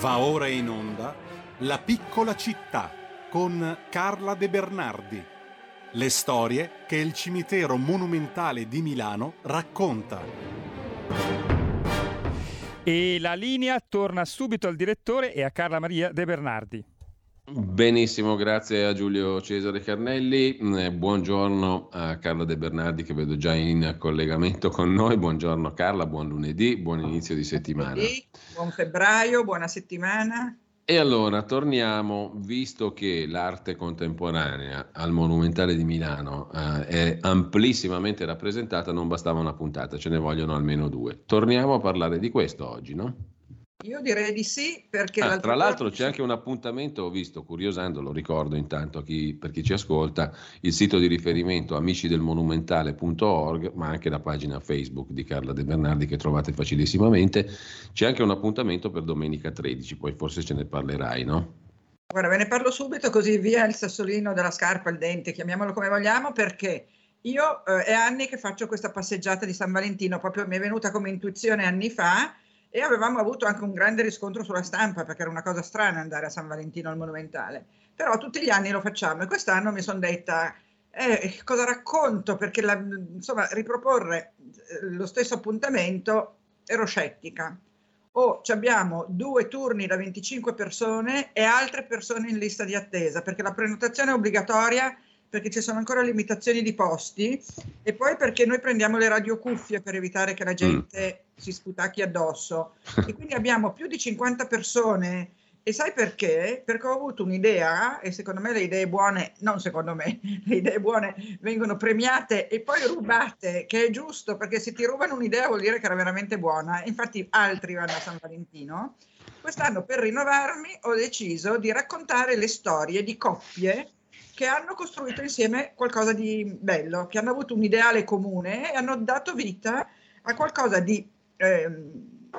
Va ora in onda La piccola città con Carla De Bernardi. Le storie che il cimitero monumentale di Milano racconta. E la linea torna subito al direttore e a Carla Maria De Bernardi. Benissimo, grazie a Giulio Cesare Carnelli. Eh, buongiorno a Carla De Bernardi che vedo già in collegamento con noi. Buongiorno Carla, buon lunedì, buon inizio di settimana. Buon febbraio, buona settimana. E allora torniamo, visto che l'arte contemporanea al Monumentale di Milano eh, è amplissimamente rappresentata, non bastava una puntata, ce ne vogliono almeno due. Torniamo a parlare di questo oggi, no? Io direi di sì perché... Ah, tra l'altro c'è anche un appuntamento, ho visto, curiosando, lo ricordo intanto chi, per chi ci ascolta, il sito di riferimento amicidelmonumentale.org, ma anche la pagina Facebook di Carla De Bernardi che trovate facilissimamente, c'è anche un appuntamento per domenica 13, poi forse ce ne parlerai, no? Guarda, ve ne parlo subito così via il sassolino della scarpa, il dente, chiamiamolo come vogliamo, perché io eh, è anni che faccio questa passeggiata di San Valentino, proprio mi è venuta come intuizione anni fa e avevamo avuto anche un grande riscontro sulla stampa perché era una cosa strana andare a San Valentino al Monumentale, però tutti gli anni lo facciamo e quest'anno mi sono detta eh, cosa racconto perché la, insomma riproporre eh, lo stesso appuntamento ero scettica. O oh, abbiamo due turni da 25 persone e altre persone in lista di attesa perché la prenotazione è obbligatoria perché ci sono ancora limitazioni di posti e poi perché noi prendiamo le radiocuffie per evitare che la gente mm. si sputacchi addosso. E quindi abbiamo più di 50 persone e sai perché? Perché ho avuto un'idea e secondo me le idee buone, non secondo me, le idee buone vengono premiate e poi rubate, che è giusto perché se ti rubano un'idea vuol dire che era veramente buona. Infatti altri vanno a San Valentino. Quest'anno per rinnovarmi ho deciso di raccontare le storie di coppie che hanno costruito insieme qualcosa di bello, che hanno avuto un ideale comune e hanno dato vita a qualcosa di, eh,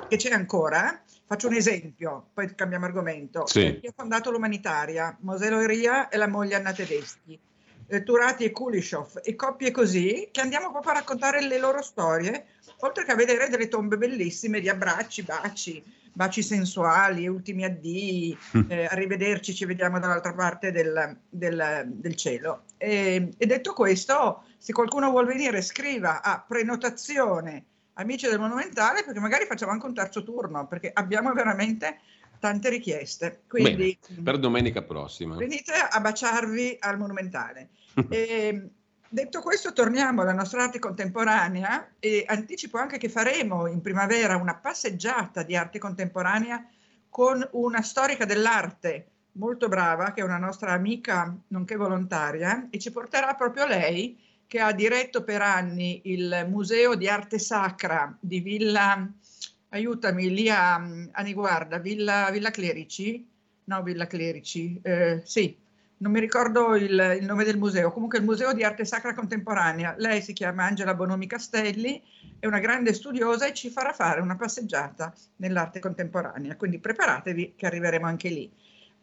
che c'è ancora. Faccio un esempio, poi cambiamo argomento. Sì. Chi ha fondato l'umanitaria? Mosè Loeria e la moglie Anna Tedeschi. Eh, Turati e Kulishov e coppie così che andiamo proprio a raccontare le loro storie, oltre che a vedere delle tombe bellissime di abbracci, baci, baci sensuali, ultimi addii, mm. eh, arrivederci, ci vediamo dall'altra parte del, del, del cielo. E, e, detto questo, se qualcuno vuole venire, scriva a prenotazione Amici del Monumentale, perché magari facciamo anche un terzo turno, perché abbiamo veramente tante richieste. Quindi, Bene, per domenica prossima. Venite a baciarvi al Monumentale. e, Detto questo, torniamo alla nostra arte contemporanea e anticipo anche che faremo in primavera una passeggiata di arte contemporanea con una storica dell'arte molto brava, che è una nostra amica nonché volontaria, e ci porterà proprio lei, che ha diretto per anni il Museo di Arte Sacra di Villa, aiutami, lì a, a Niguarda, Villa, Villa Clerici, no Villa Clerici, eh, sì, non mi ricordo il, il, nome del museo, comunque il Museo di Arte Sacra Contemporanea. Lei si chiama Angela Bonomi Castelli, è una grande studiosa e ci farà fare una passeggiata nell'arte contemporanea, quindi preparatevi che arriveremo anche lì.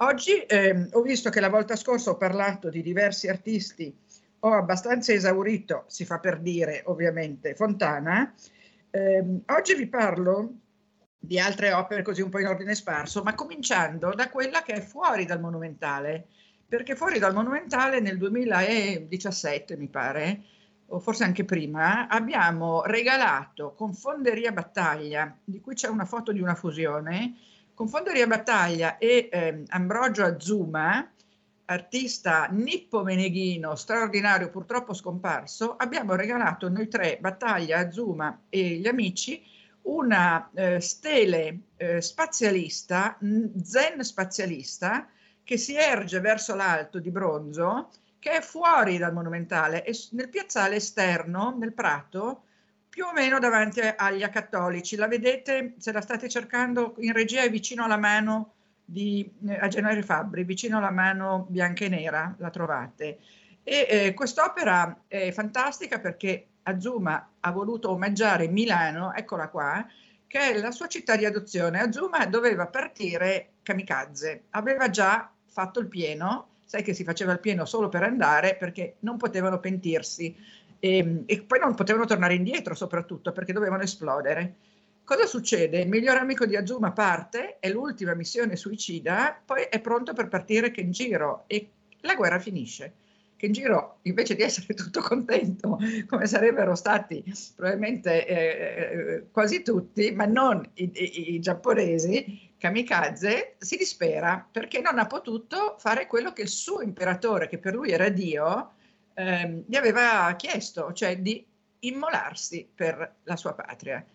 Oggi eh, ho visto che la volta scorsa ho parlato di diversi artisti, ho abbastanza esaurito, si fa per dire ovviamente, Fontana. Eh, oggi vi parlo di altre opere così un po' in ordine sparso, ma cominciando da quella che è fuori dal monumentale perché fuori dal Monumentale nel 2017, mi pare, o forse anche prima, abbiamo regalato con Fonderia Battaglia, di cui c'è una foto di una fusione, con Fonderia Battaglia e eh, Ambrogio Azuma, artista Nippo Meneghino, straordinario, purtroppo scomparso, abbiamo regalato noi tre, Battaglia, Azuma e gli amici, una eh, stele eh, spazialista, zen spazialista, che si erge verso l'alto di bronzo, che è fuori dal monumentale e nel piazzale esterno, nel prato, più o meno davanti agli acattolici. La vedete, se la state cercando in regia, è vicino alla mano di eh, a Gennaro Fabbri, vicino alla mano bianca e nera, la trovate. E eh, quest'opera è fantastica perché Azuma ha voluto omaggiare Milano, eccola qua, che è la sua città di adozione. Azuma doveva partire kamikaze, aveva già fatto il pieno, sai che si faceva il pieno solo per andare perché non potevano pentirsi e, e poi non potevano tornare indietro soprattutto perché dovevano esplodere. Cosa succede? Il migliore amico di Azuma parte, è l'ultima missione suicida, poi è pronto per partire Kenjiro e la guerra finisce. Kenjiro, invece di essere tutto contento, come sarebbero stati probabilmente eh, eh quasi tutti, ma non i, i, i giapponesi, kamikaze, si dispera perché non ha potuto fare quello che il suo imperatore, che per lui era Dio, eh, gli aveva chiesto, cioè di immolarsi per la sua patria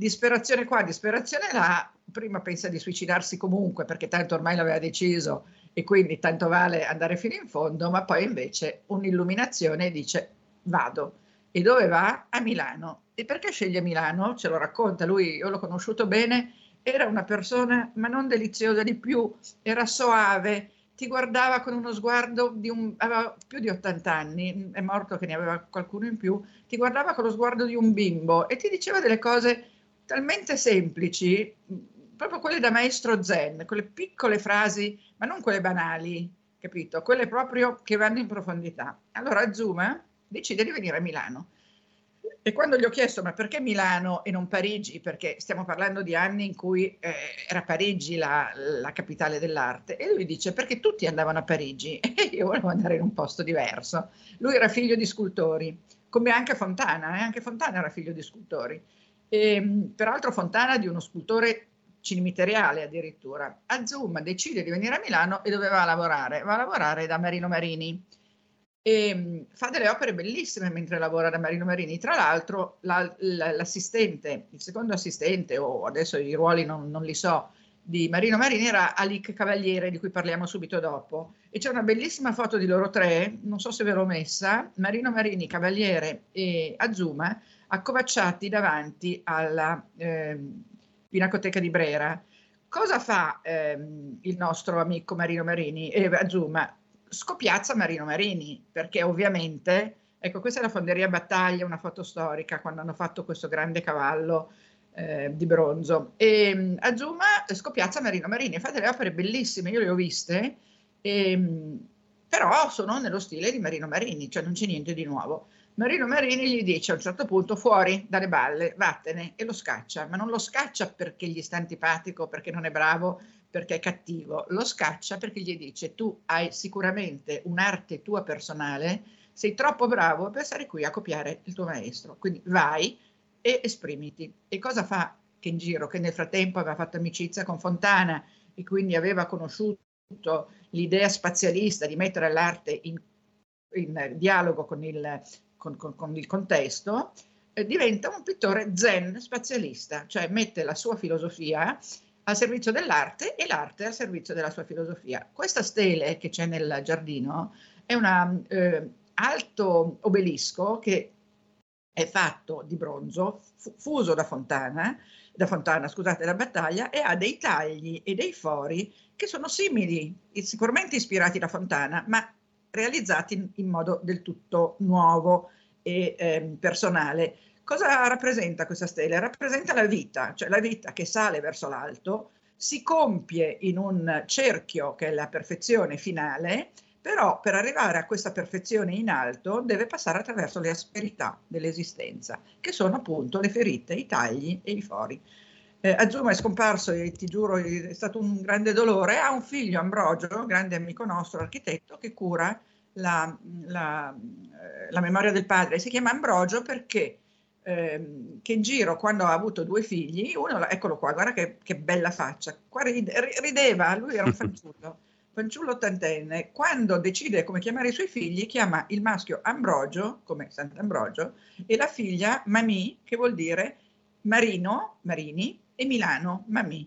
disperazione qua, disperazione là, prima pensa di suicidarsi comunque perché tanto ormai l'aveva deciso e quindi tanto vale andare fino in fondo, ma poi invece un'illuminazione dice vado. E dove va? A Milano. E perché sceglie Milano? Ce lo racconta lui, io l'ho conosciuto bene, era una persona ma non deliziosa di più, era soave, ti guardava con uno sguardo di un, aveva più di 80 anni, è morto che ne aveva qualcuno in più, ti guardava con lo sguardo di un bimbo e ti diceva delle cose talmente semplici, proprio quelle da maestro zen, quelle piccole frasi, ma non quelle banali, capito? Quelle proprio che vanno in profondità. Allora Zuma decide di venire a Milano. E quando gli ho chiesto ma perché Milano e non Parigi, perché stiamo parlando di anni in cui eh, era Parigi la, la, capitale dell'arte, e lui dice perché tutti andavano a Parigi e io volevo andare in un posto diverso. Lui era figlio di scultori, come anche Fontana, eh? anche Fontana era figlio di scultori e, ehm, peraltro Fontana di uno scultore cimiteriale addirittura. Azuma decide di venire a Milano e dove va a lavorare? Va a lavorare da Marino Marini e ehm, fa delle opere bellissime mentre lavora da Marino Marini. Tra l'altro la, la, l'assistente, il secondo assistente, o adesso i ruoli non, non li so, di Marino Marini era Alic Cavaliere, di cui parliamo subito dopo. E c'è una bellissima foto di loro tre, non so se ve l'ho messa, Marino Marini, Cavaliere e Azuma, accovacciati davanti alla eh, Pinacoteca di Brera. Cosa fa ehm, il nostro amico Marino Marini? Eh, Azuma scopiazza Marino Marini, perché ovviamente, ecco, questa è la Fonderia Battaglia, una foto storica, quando hanno fatto questo grande cavallo eh, di bronzo. E um, Azuma scopiazza Marino Marini, fa delle opere bellissime, io le ho viste, e, um, però sono nello stile di Marino Marini, cioè non c'è niente di nuovo. Marino Marini gli dice a un certo punto fuori dalle balle, vattene e lo scaccia, ma non lo scaccia perché gli sta antipatico, perché non è bravo, perché è cattivo, lo scaccia perché gli dice tu hai sicuramente un'arte tua personale, sei troppo bravo per stare qui a copiare il tuo maestro, quindi vai e esprimiti. E cosa fa Kenjiro che nel frattempo aveva fatto amicizia con Fontana e quindi aveva conosciuto l'idea spazialista di mettere l'arte in, in dialogo con il con, con, con il contesto, eh, diventa un pittore zen spazialista, cioè mette la sua filosofia al servizio dell'arte e l'arte al servizio della sua filosofia. Questa stele che c'è nel giardino è un eh, alto obelisco che è fatto di bronzo, fu- fuso da Fontana, da Fontana, scusate, da battaglia, e ha dei tagli e dei fori che sono simili, sicuramente ispirati da Fontana, ma realizzati in, in modo del tutto nuovo e eh, personale. Cosa rappresenta questa stella? Rappresenta la vita, cioè la vita che sale verso l'alto, si compie in un cerchio che è la perfezione finale, però per arrivare a questa perfezione in alto deve passare attraverso le asperità dell'esistenza, che sono appunto le ferite, i tagli e i fori. Eh, Azuma è scomparso e ti giuro è stato un grande dolore, ha un figlio Ambrogio, grande amico nostro, architetto, che cura la, la, eh, la memoria del padre. Si chiama Ambrogio perché eh, Kenjiro quando ha avuto due figli, uno, eccolo qua, guarda che, che bella faccia, qua ride, rideva, lui era un fanciullo, fanciullo ottantenne, quando decide come chiamare i suoi figli chiama il maschio Ambrogio, come Sant'Ambrogio, e la figlia Mami, che vuol dire Marino, Marini, e Milano, Mamì.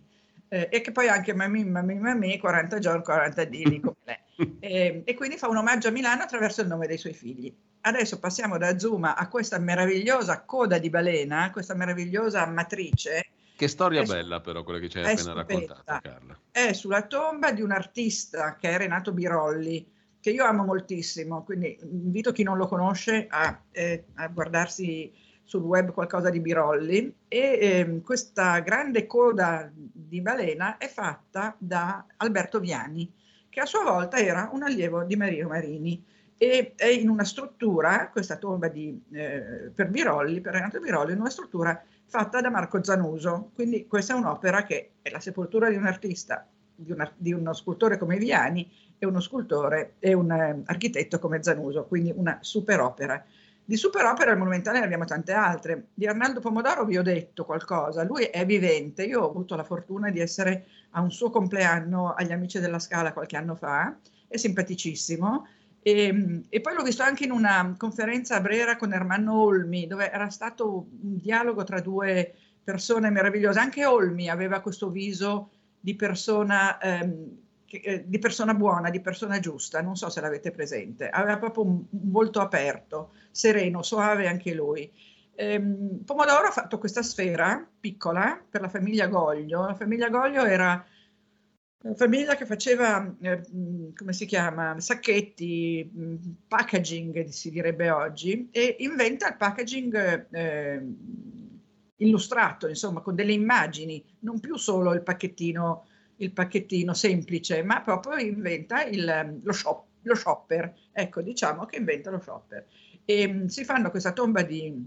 Eh, e che poi anche Mamì, Mamì, Mamì, 40 giorni, 40 dili, come lei. Eh, e quindi fa un omaggio a Milano attraverso il nome dei suoi figli. Adesso passiamo da Zuma a questa meravigliosa coda di balena, questa meravigliosa matrice. Che storia è, bella però quella che ci hai appena raccontato Carla. È sulla tomba di un artista che è Renato Birolli, che io amo moltissimo, quindi invito chi non lo conosce a, eh, a guardarsi sul web qualcosa di Birolli e eh, questa grande coda di balena è fatta da Alberto Viani, che a sua volta era un allievo di Marino Marini e è in una struttura, questa tomba di, eh, per Birolli, per Renato Birolli, in una struttura fatta da Marco Zanuso. Quindi questa è un'opera che è la sepoltura di un artista, di, una, di uno scultore come Viani e uno scultore e un eh, architetto come Zanuso, quindi una super opera. Di superopere al Monumentale ne abbiamo tante altre. Di Arnaldo Pomodoro vi ho detto qualcosa, lui è vivente, io ho avuto la fortuna di essere a un suo compleanno agli Amici della Scala qualche anno fa, è simpaticissimo. E, e, poi l'ho visto anche in una conferenza a Brera con Ermanno Olmi, dove era stato un dialogo tra due persone meravigliose. Anche Olmi aveva questo viso di persona ehm, eh, di persona buona, di persona giusta, non so se l'avete presente, aveva proprio un, volto aperto, sereno, soave anche lui. Ehm, Pomodoro ha fatto questa sfera piccola per la famiglia Goglio, la famiglia Goglio era una famiglia che faceva, eh, come si chiama, sacchetti, packaging si direbbe oggi, e inventa il packaging eh, illustrato, insomma, con delle immagini, non più solo il pacchettino il pacchettino semplice, ma proprio inventa il, lo, shop, lo shopper. Ecco, diciamo che inventa lo shopper. E mh, si fanno questa tomba di,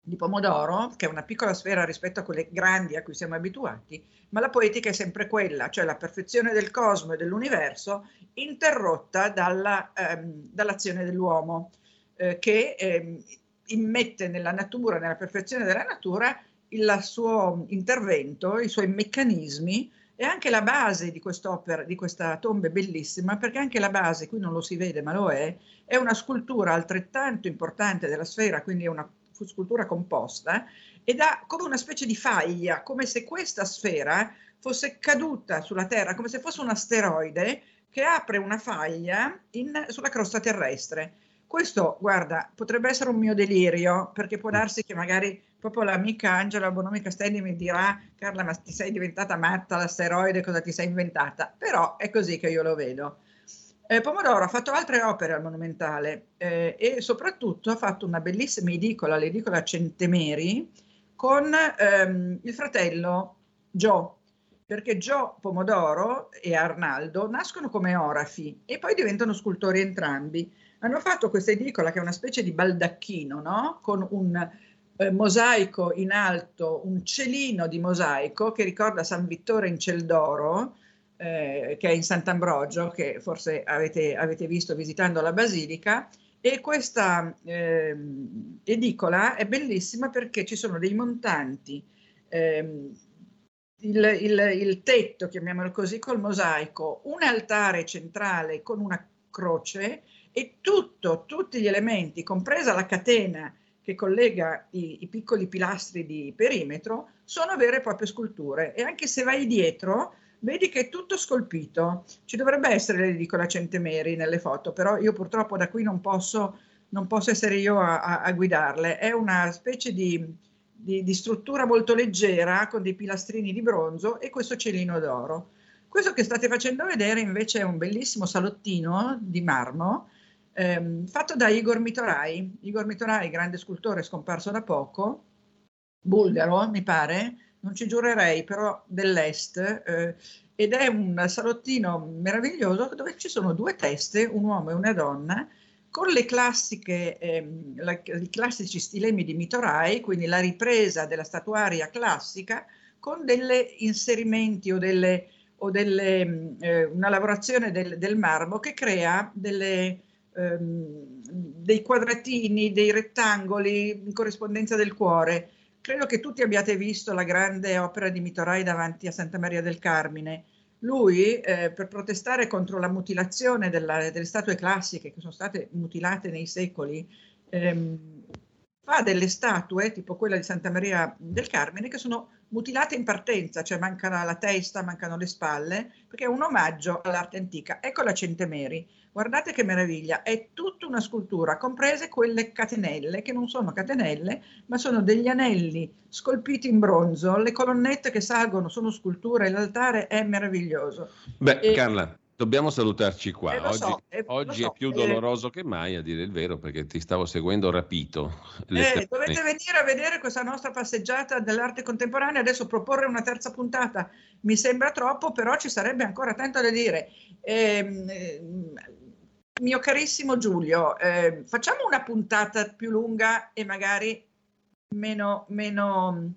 di pomodoro, che è una piccola sfera rispetto a quelle grandi a cui siamo abituati, ma la poetica è sempre quella, cioè la perfezione del cosmo e dell'universo interrotta dalla, ehm, dall'azione dell'uomo, eh, che ehm, immette nella natura, nella perfezione della natura, il suo intervento, i suoi meccanismi e anche la base di quest'opera, di questa tomba è bellissima, perché anche la base, qui non lo si vede ma lo è, è una scultura altrettanto importante della sfera, quindi è una scultura composta, ed ha come una specie di faglia, come se questa sfera fosse caduta sulla Terra, come se fosse un asteroide che apre una faglia in, sulla crosta terrestre. Questo, guarda, potrebbe essere un mio delirio, perché può darsi che magari proprio l'amica Angela Bonomi Castelli mi dirà Carla ma ti sei diventata matta l'asteroide cosa ti sei inventata? Però è così che io lo vedo. Eh, Pomodoro ha fatto altre opere al Monumentale eh, e soprattutto ha fatto una bellissima edicola l'edicola Centemeri con ehm, il fratello Joe perché Joe Pomodoro e Arnaldo nascono come orafi e poi diventano scultori entrambi. Hanno fatto questa edicola che è una specie di baldacchino no? con un eh, mosaico in alto, un celino di mosaico che ricorda San Vittore in Celdoro, eh, che è in Sant'Ambrogio, che forse avete, avete, visto visitando la basilica. E questa eh, edicola è bellissima perché ci sono dei montanti, ehm, il, il, il tetto, chiamiamolo così, col mosaico, un altare centrale con una croce e tutto, tutti gli elementi, compresa la catena che collega i, i, piccoli pilastri di perimetro sono vere e proprie sculture e anche se vai dietro vedi che è tutto scolpito. Ci dovrebbe essere l'edicola Centemeri nelle foto, però io purtroppo da qui non posso, non posso essere io a, a, a, guidarle. È una specie di, di, di struttura molto leggera con dei pilastrini di bronzo e questo celino d'oro. Questo che state facendo vedere invece è un bellissimo salottino di marmo ehm, fatto da Igor Mitorai. Igor Mitorai, grande scultore scomparso da poco, bulgaro mi pare, non ci giurerei, però dell'est, eh, ed è un salottino meraviglioso dove ci sono due teste, un uomo e una donna, con le classiche, ehm, la, i classici stilemi di Mitorai, quindi la ripresa della statuaria classica, con degli inserimenti o, delle, o delle, eh, una lavorazione del, del marmo che crea delle ehm, dei quadratini, dei rettangoli in corrispondenza del cuore. Credo che tutti abbiate visto la grande opera di Mitorai davanti a Santa Maria del Carmine. Lui, eh, per protestare contro la mutilazione della, delle statue classiche che sono state mutilate nei secoli, ehm, fa delle statue, tipo quella di Santa Maria del Carmine, che sono mutilate in partenza, cioè mancano la testa, mancano le spalle, perché è un omaggio all'arte antica. Ecco la Centemeri. Guardate che meraviglia, è tutta una scultura, comprese quelle catenelle, che non sono catenelle, ma sono degli anelli scolpiti in bronzo, le colonnette che salgono sono sculture, l'altare è meraviglioso. Beh, e... Carla, Dobbiamo salutarci qua. Eh, oggi, so, eh, oggi so, è più eh. doloroso eh, che mai, a dire il vero, perché ti stavo seguendo rapito. Eh, dovete venire a vedere questa nostra passeggiata dell'arte contemporanea. Adesso proporre una terza puntata mi sembra troppo, però ci sarebbe ancora tanto da dire. Ehm, mio carissimo Giulio, facciamo una puntata più lunga e magari meno, meno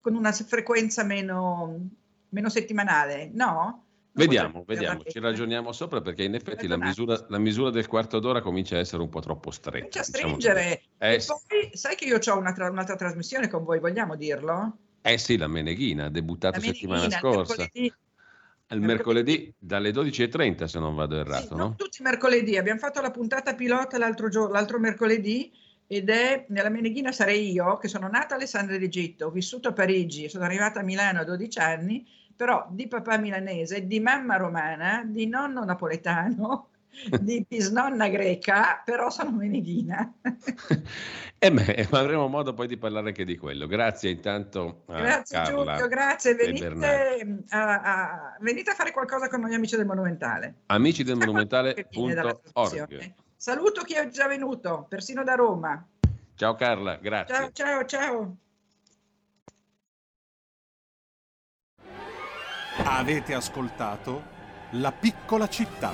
con una frequenza meno, meno settimanale, no? Vediamo, vediamo, ci ragioniamo sopra perché in effetti la misura, la misura, del quarto d'ora comincia a essere un po' troppo stretta. Comincia a diciamo stringere. Diciamo eh, poi, sai che io ho un'altra, un'altra, trasmissione con voi, vogliamo dirlo? Eh sì, la Meneghina, debuttata settimana scorsa. Mercoledì, il mercoledì dalle 12.30 se non vado errato, sì, no? Tutti i mercoledì, abbiamo fatto la puntata pilota l'altro, giorno, l'altro mercoledì ed è nella Meneghina sarei io che sono nata a Alessandria d'Egitto, ho vissuto a Parigi, sono arrivata a Milano a 12 anni però di papà milanese, di mamma romana, di nonno napoletano, di bisnonna greca, però sono meneghina. eh beh, avremo modo poi di parlare anche di quello. Grazie intanto Grazie Carla Giulio, grazie. Venite a, a, venite a, fare qualcosa con noi amici del Monumentale. Amici del Monumentale.org. Saluto chi è già venuto, persino da Roma. Ciao Carla, grazie. Ciao, ciao, ciao. Avete ascoltato La piccola città.